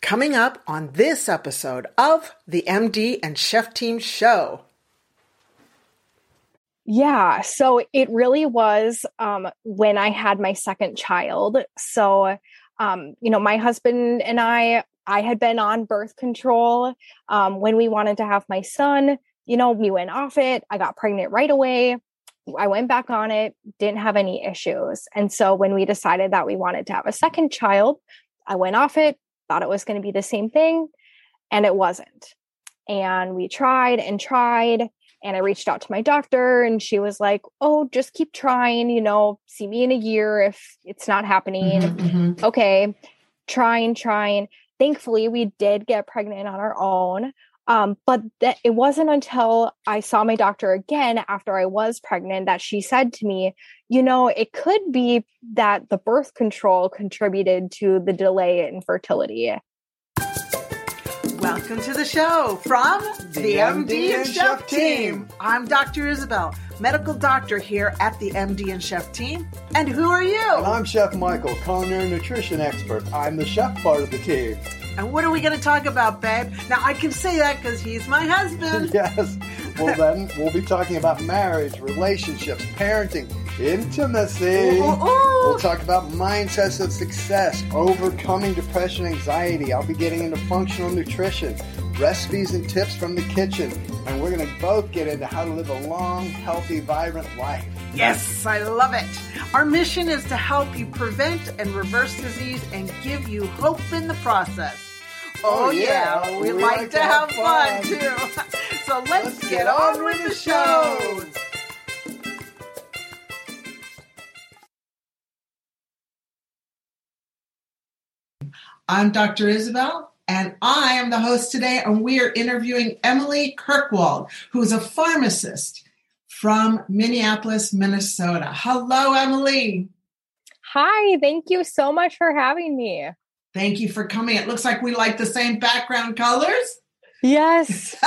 Coming up on this episode of the MD and Chef Team Show. Yeah, so it really was um, when I had my second child. So, um, you know, my husband and I, I had been on birth control um, when we wanted to have my son. You know, we went off it. I got pregnant right away. I went back on it, didn't have any issues. And so when we decided that we wanted to have a second child, I went off it, thought it was going to be the same thing, and it wasn't. And we tried and tried. And I reached out to my doctor, and she was like, Oh, just keep trying, you know, see me in a year if it's not happening. Mm-hmm, mm-hmm. Okay, trying, trying. Thankfully, we did get pregnant on our own. Um, but it wasn't until I saw my doctor again after I was pregnant that she said to me, you know, it could be that the birth control contributed to the delay in fertility. Welcome to the show from the, MD and Chef team. I'm Dr. Isabel, medical doctor here at the MD and Chef team. And who are you? And I'm Chef Michael, culinary nutrition expert. I'm the chef part of the team. And what are we going to talk about, babe? Now, I can say that because he's my husband. yes. Well, then we'll be talking about marriage, relationships, parenting, intimacy. Ooh, ooh, ooh. We'll talk about mindsets of success, overcoming depression, anxiety. I'll be getting into functional nutrition, recipes and tips from the kitchen. And we're going to both get into how to live a long, healthy, vibrant life. Yes, I love it. Our mission is to help you prevent and reverse disease and give you hope in the process. Oh, oh yeah, yeah, we, we like, like, to have, have fun. fun, too. so let's, let's get, get, on, with the show. I'm Dr. Isabel, and I am the host today, and we are interviewing Emily Kirkwald, who is a pharmacist from Minneapolis, Minnesota. Hello, Emily. Hi, thank you so much for having me. Thank you for coming. It looks like we like the same background colors. Yes.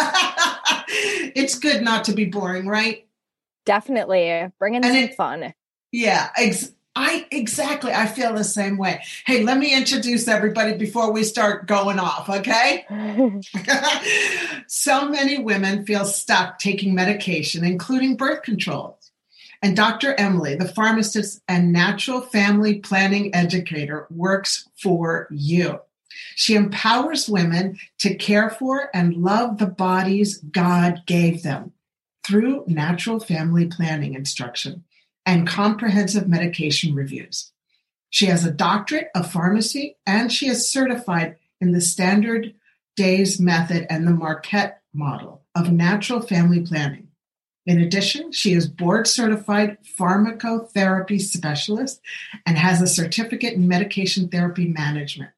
it's good not to be boring, right? Definitely. Bringing some it, fun. Yeah, ex- I exactly. I feel the same way. Hey, let me introduce everybody before we start going off, okay? so many women feel stuck taking medication, including birth control. And Dr. Emily, the pharmacist and natural family planning educator, works for you. She empowers women to care for and love the bodies God gave them through natural family planning instruction and comprehensive medication reviews. She has a doctorate of pharmacy and she is certified in the standard days method and the Marquette model of natural family planning. In addition, she is board certified pharmacotherapy specialist and has a certificate in medication therapy management.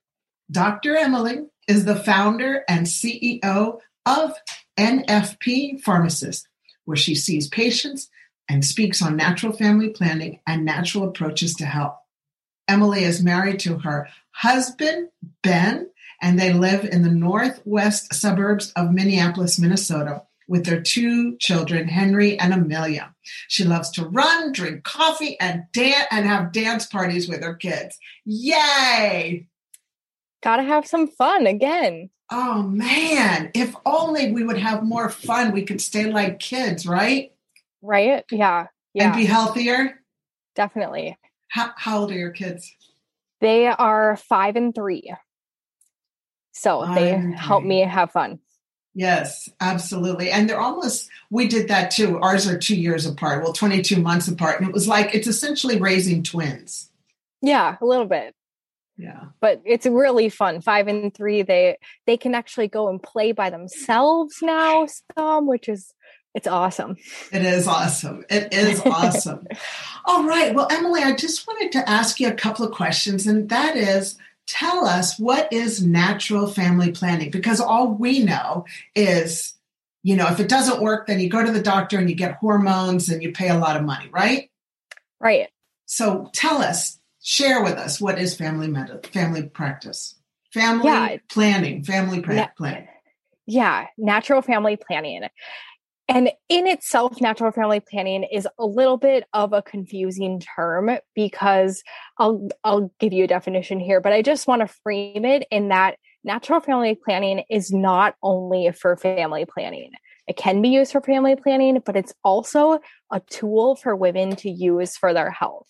Dr. Emily is the founder and CEO of NFP Pharmacist, where she sees patients and speaks on natural family planning and natural approaches to health. Emily is married to her husband, Ben, and they live in the northwest suburbs of Minneapolis, Minnesota, with their two children, Henry and Amelia. She loves to run, drink coffee, and dance and have dance parties with her kids. Yay! Gotta have some fun again. Oh man, if only we would have more fun, we could stay like kids, right? Right? Yeah. Yeah. And be healthier? Definitely. How, how old are your kids? They are five and three. So five they help me have fun. Yes, absolutely. And they're almost, we did that too. Ours are two years apart, well, 22 months apart. And it was like, it's essentially raising twins. Yeah, a little bit. Yeah. But it's really fun. Five and three, they they can actually go and play by themselves now, some, which is it's awesome. It is awesome. It is awesome. All right. Well, Emily, I just wanted to ask you a couple of questions, and that is tell us what is natural family planning? Because all we know is, you know, if it doesn't work, then you go to the doctor and you get hormones and you pay a lot of money, right? Right. So tell us, share with us what is family med- family practice, family yeah. planning, family pra- yeah. planning. Yeah, natural family planning. And in itself, natural family planning is a little bit of a confusing term because I'll I'll give you a definition here, but I just want to frame it in that natural family planning is not only for family planning. It can be used for family planning, but it's also a tool for women to use for their health.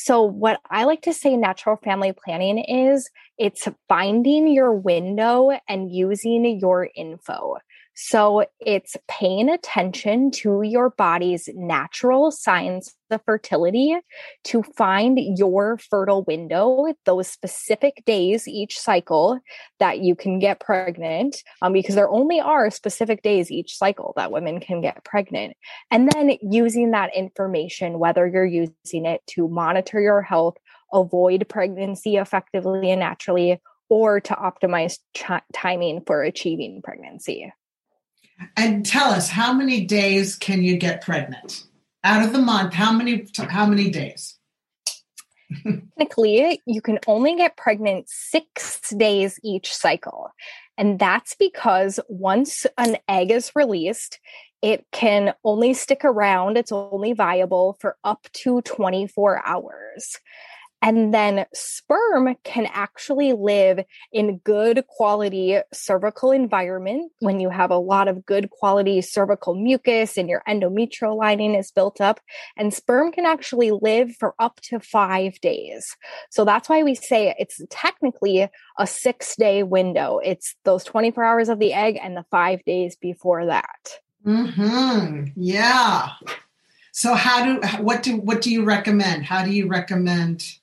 So, what I like to say natural family planning is it's finding your window and using your info. So it's paying attention to your body's natural signs of fertility to find your fertile window, those specific days each cycle that you can get pregnant, um, because there only are specific days each cycle that women can get pregnant. And then using that information, whether you're using it to monitor your health, avoid pregnancy effectively and naturally, or to optimize ch- timing for achieving pregnancy. And tell us, how many days can you get pregnant? Out of the month, how many how many days? Technically, you can only get pregnant 6 days each cycle. And that's because once an egg is released, it can only stick around, it's only viable for up to 24 hours. And then sperm can actually live in good quality cervical environment when you have a lot of good quality cervical mucus and your endometrial lining is built up. And sperm can actually live for up to five days. So that's why we say it's technically a six day window. It's those 24 hours of the egg and the five days before that. Hmm. Yeah. So how do what do what do you recommend? How do you recommend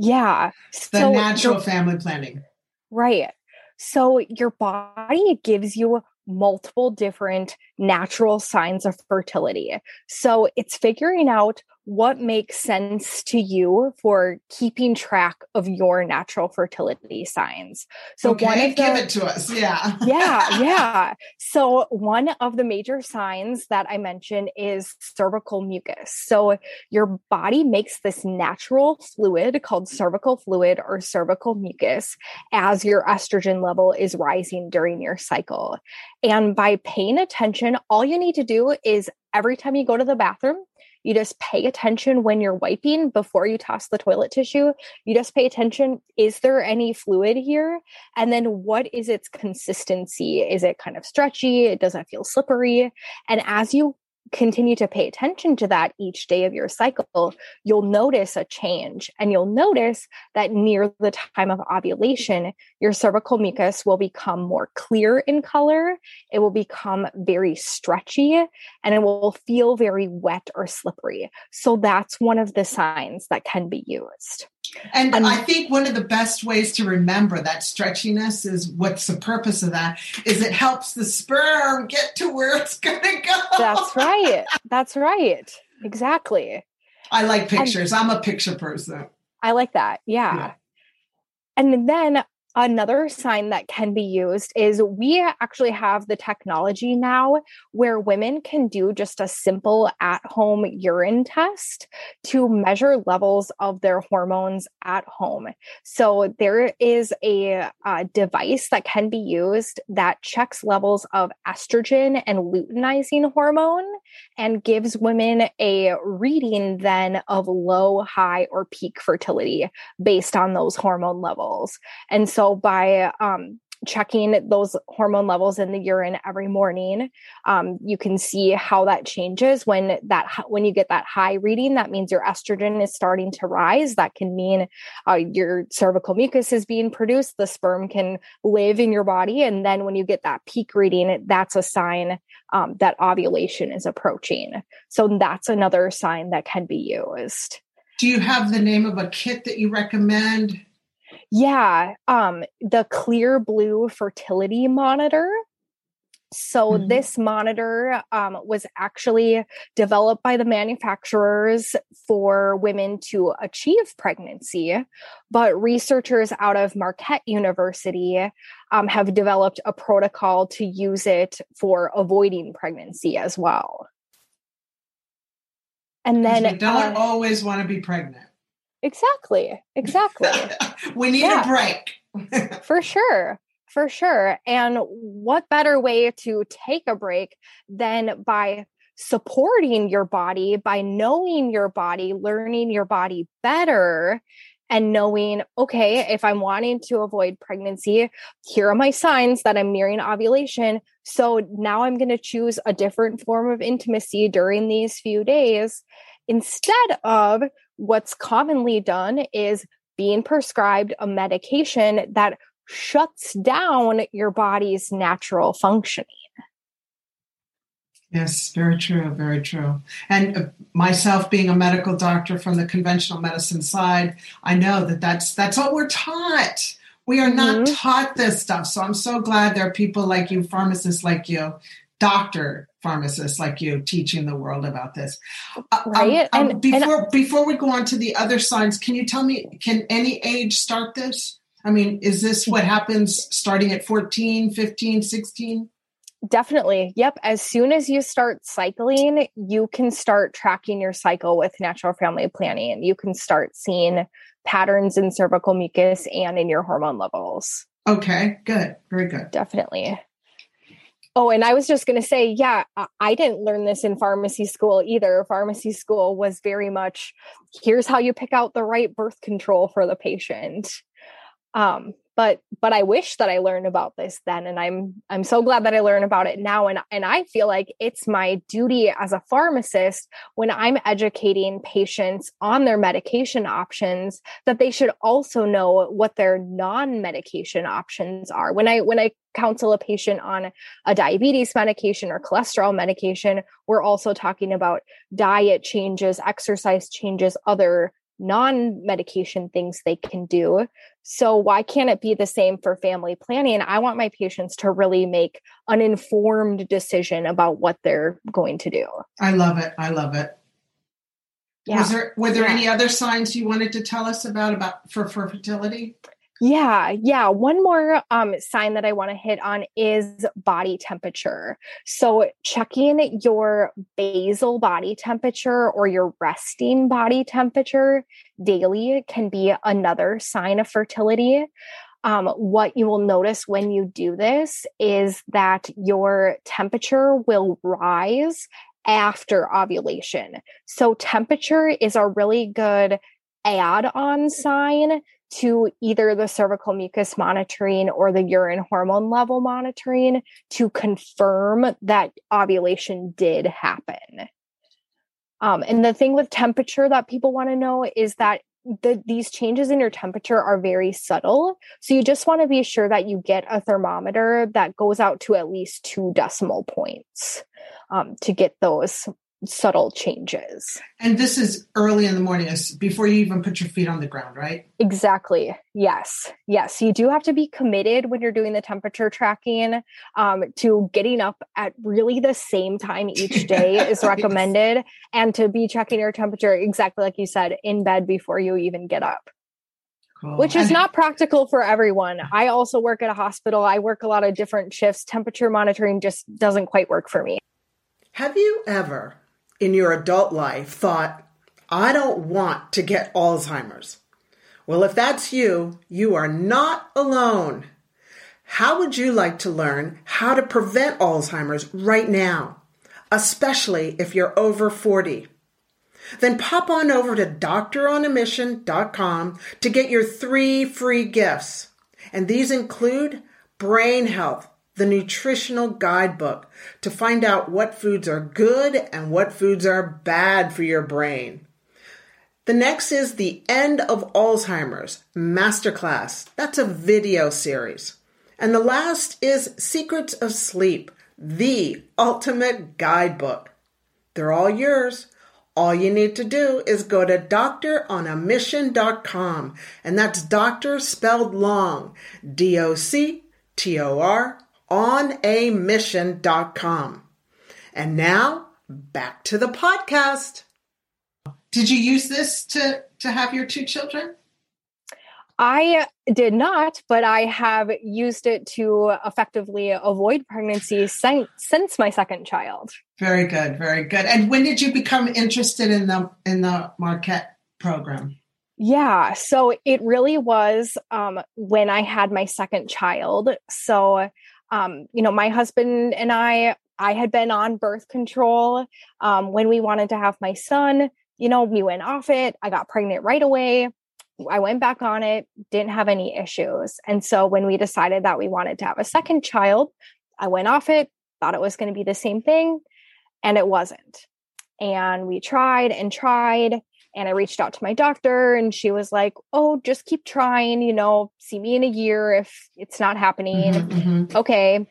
yeah. The so natural family planning. Right. So your body gives you multiple different natural signs of fertility. So it's figuring out what makes sense to you for keeping track of your natural fertility signs. So okay, one of the, give it to us. Yeah. yeah, yeah. So one of the major signs that I mentioned is cervical mucus. So your body makes this natural fluid called cervical fluid or cervical mucus as your estrogen level is rising during your cycle. And by paying attention, all you need to do is every time you go to the bathroom, you just pay attention when you're wiping before you toss the toilet tissue. You just pay attention is there any fluid here? And then what is its consistency? Is it kind of stretchy? It doesn't feel slippery. And as you continue to pay attention to that each day of your cycle, you'll notice a change. And you'll notice that near the time of ovulation, your cervical mucus will become more clear in color. It will become very stretchy and it will feel very wet or slippery. So that's one of the signs that can be used. And um, I think one of the best ways to remember that stretchiness is what's the purpose of that is it helps the sperm get to where it's going to go. That's right. That's right. Exactly. I like pictures. And I'm a picture person. I like that. Yeah. yeah. And then Another sign that can be used is we actually have the technology now where women can do just a simple at home urine test to measure levels of their hormones at home. So there is a, a device that can be used that checks levels of estrogen and luteinizing hormone and gives women a reading then of low, high, or peak fertility based on those hormone levels. And so by um, checking those hormone levels in the urine every morning um, you can see how that changes when that when you get that high reading that means your estrogen is starting to rise. That can mean uh, your cervical mucus is being produced the sperm can live in your body and then when you get that peak reading that's a sign um, that ovulation is approaching. So that's another sign that can be used. Do you have the name of a kit that you recommend yeah, um, the Clearblue fertility monitor. So mm-hmm. this monitor um, was actually developed by the manufacturers for women to achieve pregnancy, but researchers out of Marquette University um, have developed a protocol to use it for avoiding pregnancy as well. And then we don't uh, always want to be pregnant. Exactly. Exactly. we need yeah. a break. For sure. For sure. And what better way to take a break than by supporting your body, by knowing your body, learning your body better, and knowing, okay, if I'm wanting to avoid pregnancy, here are my signs that I'm nearing ovulation. So now I'm going to choose a different form of intimacy during these few days instead of what's commonly done is being prescribed a medication that shuts down your body's natural functioning. Yes, very true, very true. And uh, myself being a medical doctor from the conventional medicine side, I know that that's that's what we're taught. We are not mm-hmm. taught this stuff. So I'm so glad there are people like you, pharmacists like you, doctor pharmacists like you teaching the world about this. Uh, right. Um, um, and, before and, before we go on to the other signs, can you tell me can any age start this? I mean, is this what happens starting at 14, 15, 16? Definitely. Yep. As soon as you start cycling, you can start tracking your cycle with natural family planning. You can start seeing patterns in cervical mucus and in your hormone levels. Okay, good. Very good. Definitely. Oh, and I was just going to say, yeah, I didn't learn this in pharmacy school either. Pharmacy school was very much here's how you pick out the right birth control for the patient. Um, but but i wish that i learned about this then and i'm i'm so glad that i learned about it now and and i feel like it's my duty as a pharmacist when i'm educating patients on their medication options that they should also know what their non-medication options are. When i when i counsel a patient on a diabetes medication or cholesterol medication we're also talking about diet changes exercise changes other non medication things they can do. So, why can't it be the same for family planning? I want my patients to really make an informed decision about what they're going to do. I love it. I love it. Yeah. Was there were there yeah. any other signs you wanted to tell us about about for, for fertility? Yeah, yeah. One more um, sign that I want to hit on is body temperature. So, checking your basal body temperature or your resting body temperature daily can be another sign of fertility. Um, what you will notice when you do this is that your temperature will rise after ovulation. So, temperature is a really good add on sign to either the cervical mucus monitoring or the urine hormone level monitoring to confirm that ovulation did happen. Um, and the thing with temperature that people want to know is that the, these changes in your temperature are very subtle. So you just want to be sure that you get a thermometer that goes out to at least two decimal points um, to get those subtle changes. And this is early in the morning, before you even put your feet on the ground, right? Exactly. Yes. Yes. You do have to be committed when you're doing the temperature tracking um, to getting up at really the same time each day is recommended and to be checking your temperature exactly like you said in bed before you even get up. Cool. Which is not practical for everyone. I also work at a hospital. I work a lot of different shifts. Temperature monitoring just doesn't quite work for me. Have you ever in your adult life thought, I don't want to get Alzheimer's. Well, if that's you, you are not alone. How would you like to learn how to prevent Alzheimer's right now, especially if you're over 40? Then pop on over to doctoronamission.com to get your three free gifts. And these include brain health, the nutritional guidebook to find out what foods are good and what foods are bad for your brain. The next is the End of Alzheimer's Masterclass. That's a video series. And the last is Secrets of Sleep, the ultimate guidebook. They're all yours. All you need to do is go to doctoronamission.com, and that's doctor spelled long D O C T O R onament.com. And now back to the podcast. Did you use this to to have your two children? I did not, but I have used it to effectively avoid pregnancy since, since my second child. Very good, very good. And when did you become interested in the in the Marquette program? Yeah, so it really was um, when I had my second child. So um, you know, my husband and I, I had been on birth control um, when we wanted to have my son. You know, we went off it. I got pregnant right away. I went back on it, didn't have any issues. And so when we decided that we wanted to have a second child, I went off it, thought it was going to be the same thing, and it wasn't. And we tried and tried. And I reached out to my doctor, and she was like, Oh, just keep trying, you know, see me in a year if it's not happening. Mm-hmm, mm-hmm. Okay,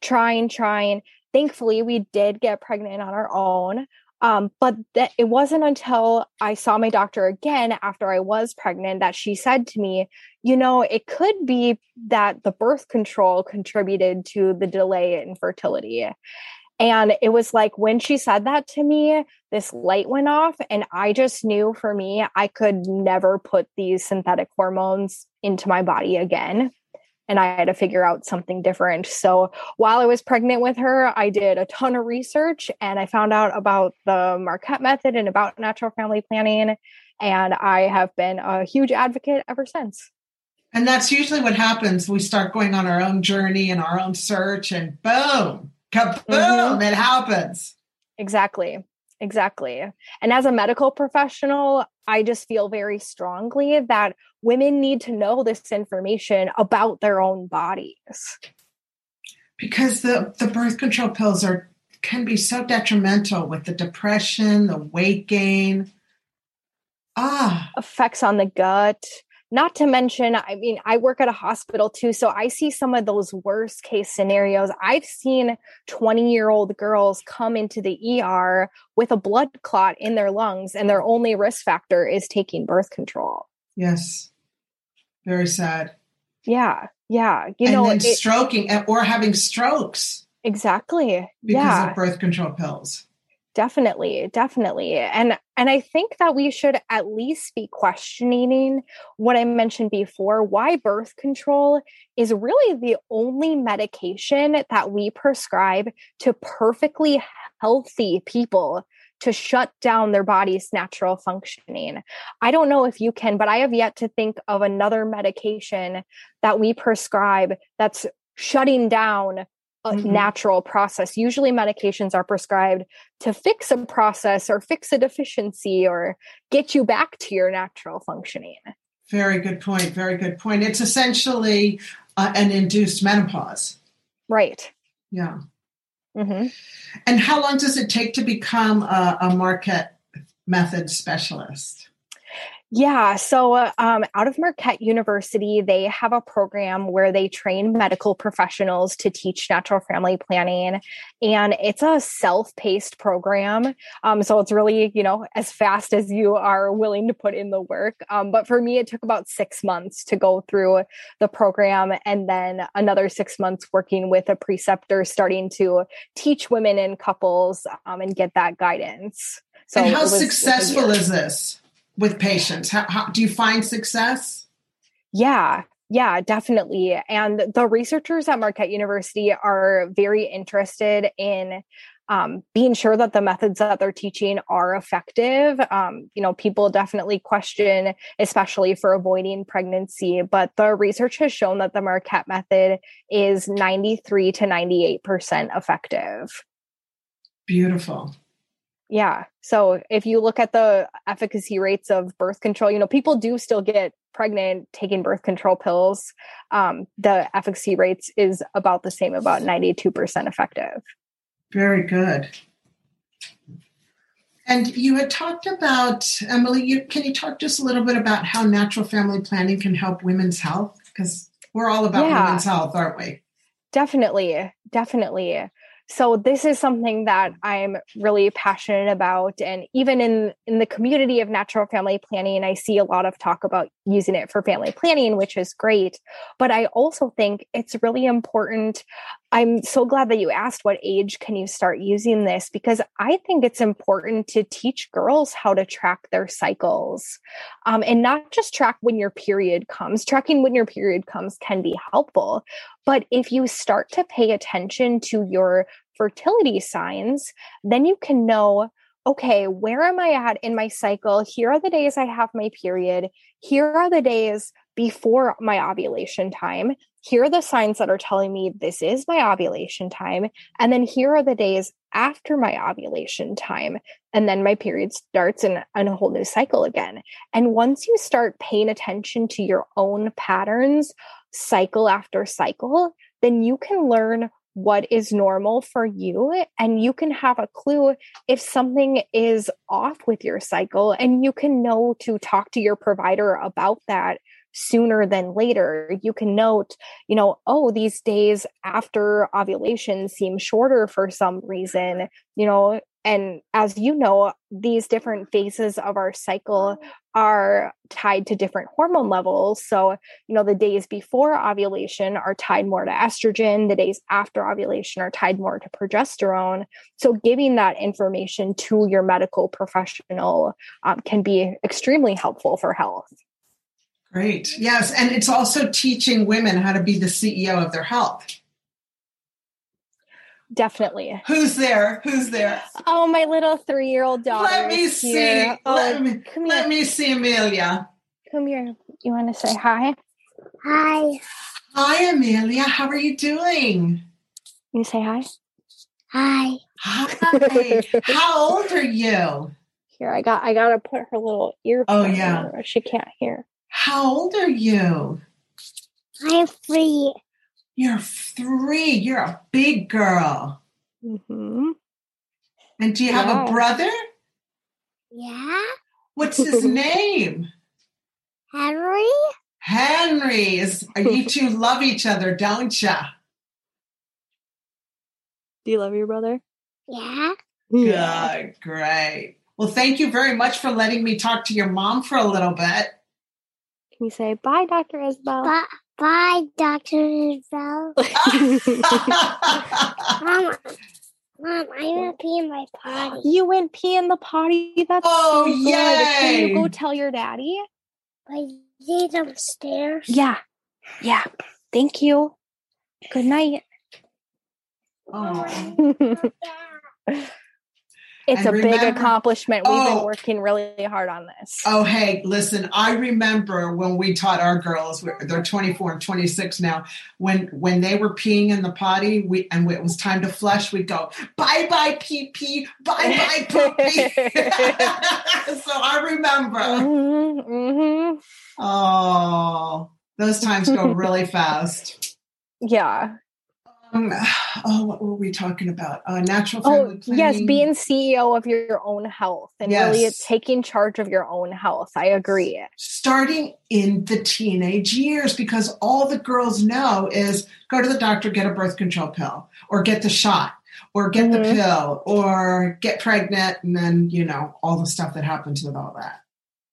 trying, trying. Thankfully, we did get pregnant on our own. Um, but that it wasn't until I saw my doctor again after I was pregnant that she said to me, you know, it could be that the birth control contributed to the delay in fertility. And it was like when she said that to me, this light went off, and I just knew for me, I could never put these synthetic hormones into my body again and I had to figure out something different. So while I was pregnant with her, I did a ton of research and I found out about the Marquette method and about natural family planning. And I have been a huge advocate ever since. And that's usually what happens. We start going on our own journey and our own search, and boom, kaboom, mm-hmm. it happens. Exactly. Exactly. And as a medical professional, I just feel very strongly that women need to know this information about their own bodies. Because the, the birth control pills are can be so detrimental with the depression, the weight gain. Ah. Effects on the gut. Not to mention, I mean, I work at a hospital too, so I see some of those worst case scenarios. I've seen 20 year old girls come into the ER with a blood clot in their lungs, and their only risk factor is taking birth control. Yes. Very sad. Yeah. Yeah. You and know, then it, stroking or having strokes. Exactly. Because yeah. of birth control pills definitely definitely and and i think that we should at least be questioning what i mentioned before why birth control is really the only medication that we prescribe to perfectly healthy people to shut down their body's natural functioning. I don't know if you can, but I have yet to think of another medication that we prescribe that's shutting down mm-hmm. natural process. Usually, medications are prescribed to fix a process or fix a deficiency or get you back to your natural functioning. Very good point. Very good point. It's essentially uh, an induced menopause. Right. Yeah. Mm-hmm. And how long does it take to become a, a Marquette method specialist? Yeah. So, uh, um, out of Marquette University, they have a program where they train medical professionals to teach natural family planning. And it's a self paced program. Um, so, it's really, you know, as fast as you are willing to put in the work. Um, but for me, it took about six months to go through the program and then another six months working with a preceptor starting to teach women and couples um, and get that guidance. So, and how was, successful is this? With patients? How, how, do you find success? Yeah, yeah, definitely. And the researchers at Marquette University are very interested in um, being sure that the methods that they're teaching are effective. Um, you know, people definitely question, especially for avoiding pregnancy, but the research has shown that the Marquette method is 93 to 98% effective. Beautiful. Yeah. So if you look at the efficacy rates of birth control, you know, people do still get pregnant taking birth control pills. Um, the efficacy rates is about the same, about 92% effective. Very good. And you had talked about, Emily, you, can you talk just a little bit about how natural family planning can help women's health? Because we're all about yeah, women's health, aren't we? Definitely. Definitely so this is something that i'm really passionate about and even in in the community of natural family planning i see a lot of talk about using it for family planning which is great. But i also think it's really important i'm so glad that you asked what age can you start using this because i think it's important to teach girls how to track their cycles. Um, and not just track when your period comes tracking when your period comes can be helpful. But if you start to pay attention to your fertility signs, then you can know okay, where am I at in my cycle? Here are the days I have my period. Here are the days before my ovulation time. Here are the signs that are telling me this is my ovulation time. And then here are the days after my ovulation time. And then my period starts and, a whole new cycle again. And once you start paying attention to your own patterns, cycle after cycle, then you can learn what is normal for you and you can have a clue if something is off with your cycle and you can know to talk to your provider about that sooner than later. You can note you know oh these days after ovulation seem shorter for some reason you know and as you know these different phases of our cycle are tied to different hormone levels. So you know the days before ovulation are tied more to estrogen the days after ovulation are tied more to progesterone. So giving that information to your medical professional um, can be extremely helpful for health. Great. Yes and it's also teaching women how to be the ceo of their health Definitely. Who's there? Who's there? Oh, my little three-year-old daughter. Let me see. Here. Oh, let me, come let me see Amelia. Come here. You want to say hi? Hi. Hi, Amelia. How are you doing? You say hi. Hi. Hi. How old are you? Here, I got. I got to put her little ear. Oh yeah. She can't hear. How old are you? I'm three. You're three. You're a big girl. Mm-hmm. And do you have Yeah. a brother? Yeah. What's his name? Henry. Henry. Is you two love each other, don't you? Do you love your brother? Yeah. Good, great. Well, thank you very much for letting me talk to your mom for a little bit. Can you say bye, Doctor Isabel? Bye, bye, Doctor Isabel. Mom, Mom, I want to pee in my potty. you went pee in the potty. That's Oh, so good. Can you go tell your daddy? I need upstairs. Yeah. Yeah. Thank you. Good night. oh. oh it's And a big accomplishment. We've Oh. been working really hard on this. Oh, hey, listen, I remember when we taught our girls, we're- they're 24 and 26 now, when when they were peeing in the potty we and it was time to flush, we'd go, bye bye pee pee, bye bye poopy. so I remember. Mhm, mhm. Oh, those times go really fast. Yeah. Um, oh, what were we talking about? Uh, natural Oh, planning. yes, being CEO of your own health and really taking charge of your own health. I agree. starting in the teenage years because all the girls know is go to the doctor, get a birth control pill, or get the shot, or get the Mhm. pill, or get pregnant, and then, you know, all the stuff that happens with all that.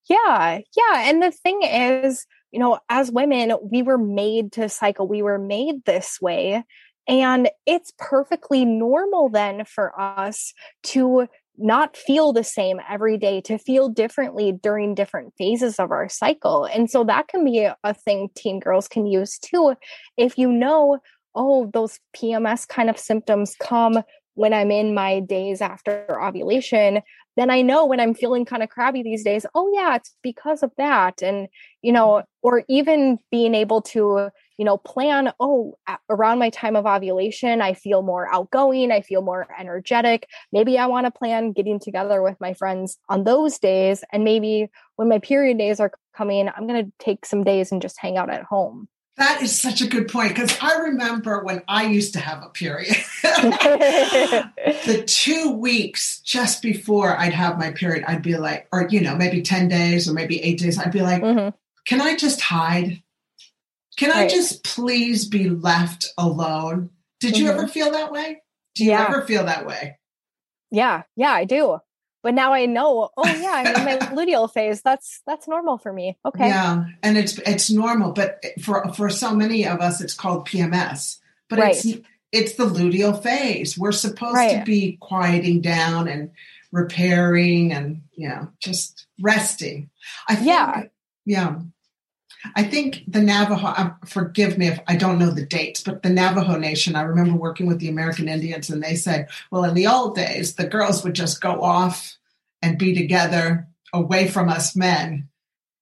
Yeah. Yeah. And the thing is, you know, as women, we were made to cycle, we were made this way. And it's perfectly normal then for us to not feel the same every day, to feel differently during different phases of our cycle. And so that can be a, thing teen girls can use too. If you know, oh, those PMS kind of symptoms come when I'm in my days after ovulation, then I know when I'm feeling kind of crabby these days, oh, yeah, it's because of that. And, you know, mm-hmm. or even being able to, you know, plan, oh, around my time of ovulation, I feel more outgoing, I feel more energetic. Maybe I want to plan getting together with my friends on those days. And maybe when my period days are coming, I'm going to take some days and just hang out at home. That is such a good point because I remember when I used to have a period. the two weeks just before I'd have my period, I'd be like, or, you know, maybe 10 days or maybe eight days, I'd be like, Mhm. can I just hide? Can I just please be left alone? Did you Mhm. ever feel that way? Do you Yeah. ever feel that way? Yeah, yeah, I do. But now I know, oh yeah, I'm in my luteal phase. That's that's normal for me. Okay. Yeah, and it's it's normal, but for for so many of us, it's called PMS. But it's it's the luteal phase. We're supposed to be quieting down and repairing and you know just resting. I think, Yeah. yeah. I think the Navajo. Uh, forgive me if I don't know the dates, but the Navajo Nation. I remember working with the American Indians, and they said, "Well, in the old days, the girls would just go off and be together away from us men."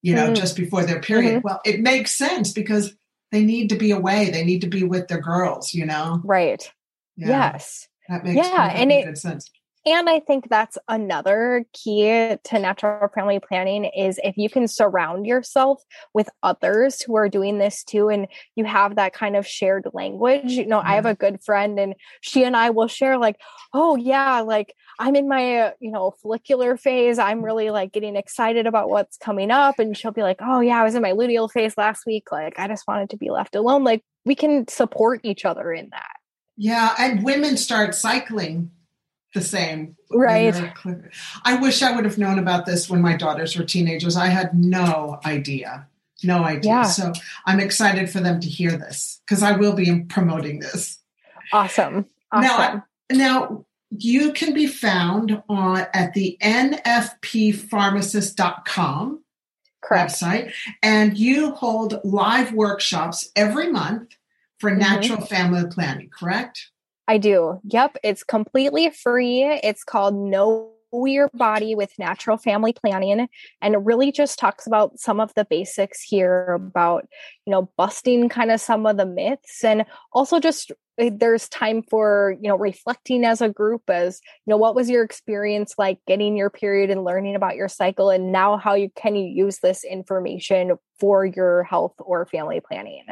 you know, mm-hmm. just before their period. Mm-hmm. Well, it makes sense because they need to be away. They need to be with their girls, you know? Right. Yeah. Yes. That makes yeah, and it, good sense. And I think that's another key to natural family planning is if you can surround yourself with others who are doing this too and you have that kind of shared language. You know, yeah. I have mm-hmm. a good friend and she and I will share like, "Oh yeah, like I'm in my, uh, you know, follicular phase. I'm really like getting excited about what's coming up." And she'll be like, "Oh yeah, I was in my luteal phase last week. Like I just wanted to be left alone." Like we can support each other in that. Yeah, and women start cycling the same. Right. I wish I would have known about this when my daughters were teenagers. I had no idea. No idea. Yeah. So I'm excited for them to hear this because I will be promoting this. Awesome. awesome. Now, now you can be found on at the nfppharmacist.com Correct. website, and you hold live workshops every month for mm-hmm. natural family planning, correct? I do. Yep. It's completely free. It's called Know Your Body with Natural Family Planning. And it really just talks about some of the basics here about, you know, busting kind of some of the myths and also just eh, there's time for you know reflecting as a group as you know what was your experience like getting your period and learning about your cycle and now how you can you use this information for your health or family planning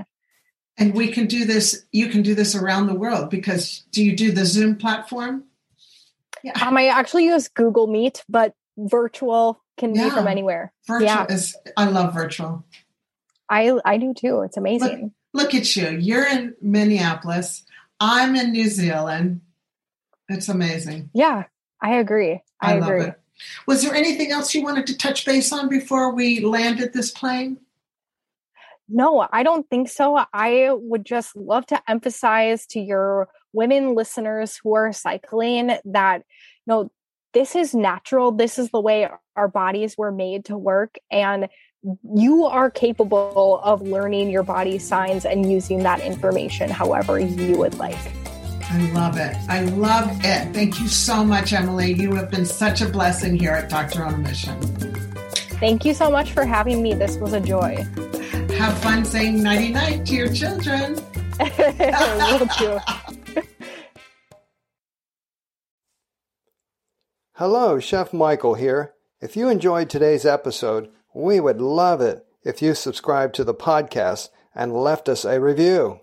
and we can do this, you can do this around the world because do you do the Zoom platform? Yeah. Um, I actually use Google Meet, but virtual can yeah. be from anywhere. Virtual yeah. is, I love virtual. I, I do too. It's amazing. Look, look at you. You're in Minneapolis. I'm in New Zealand. It's amazing. Yeah, I agree. I, I agree. Was there anything else you wanted to touch base on before we landed this plane? No, I don't think so. I would just love to emphasize to your women listeners who are cycling that you know this is natural. This is the way our bodies were made to work and you are capable of learning your body signs and using that information however you would like. I love it. I love it. Thank you so much, Emily. You have been such a blessing here at Doctor on a Mission. Thank you so much for having me. This was a joy have fun saying nighty night to your children. Hello, Chef Michael here. If you enjoyed today's episode, we would love it if you subscribed to the podcast and left us a review.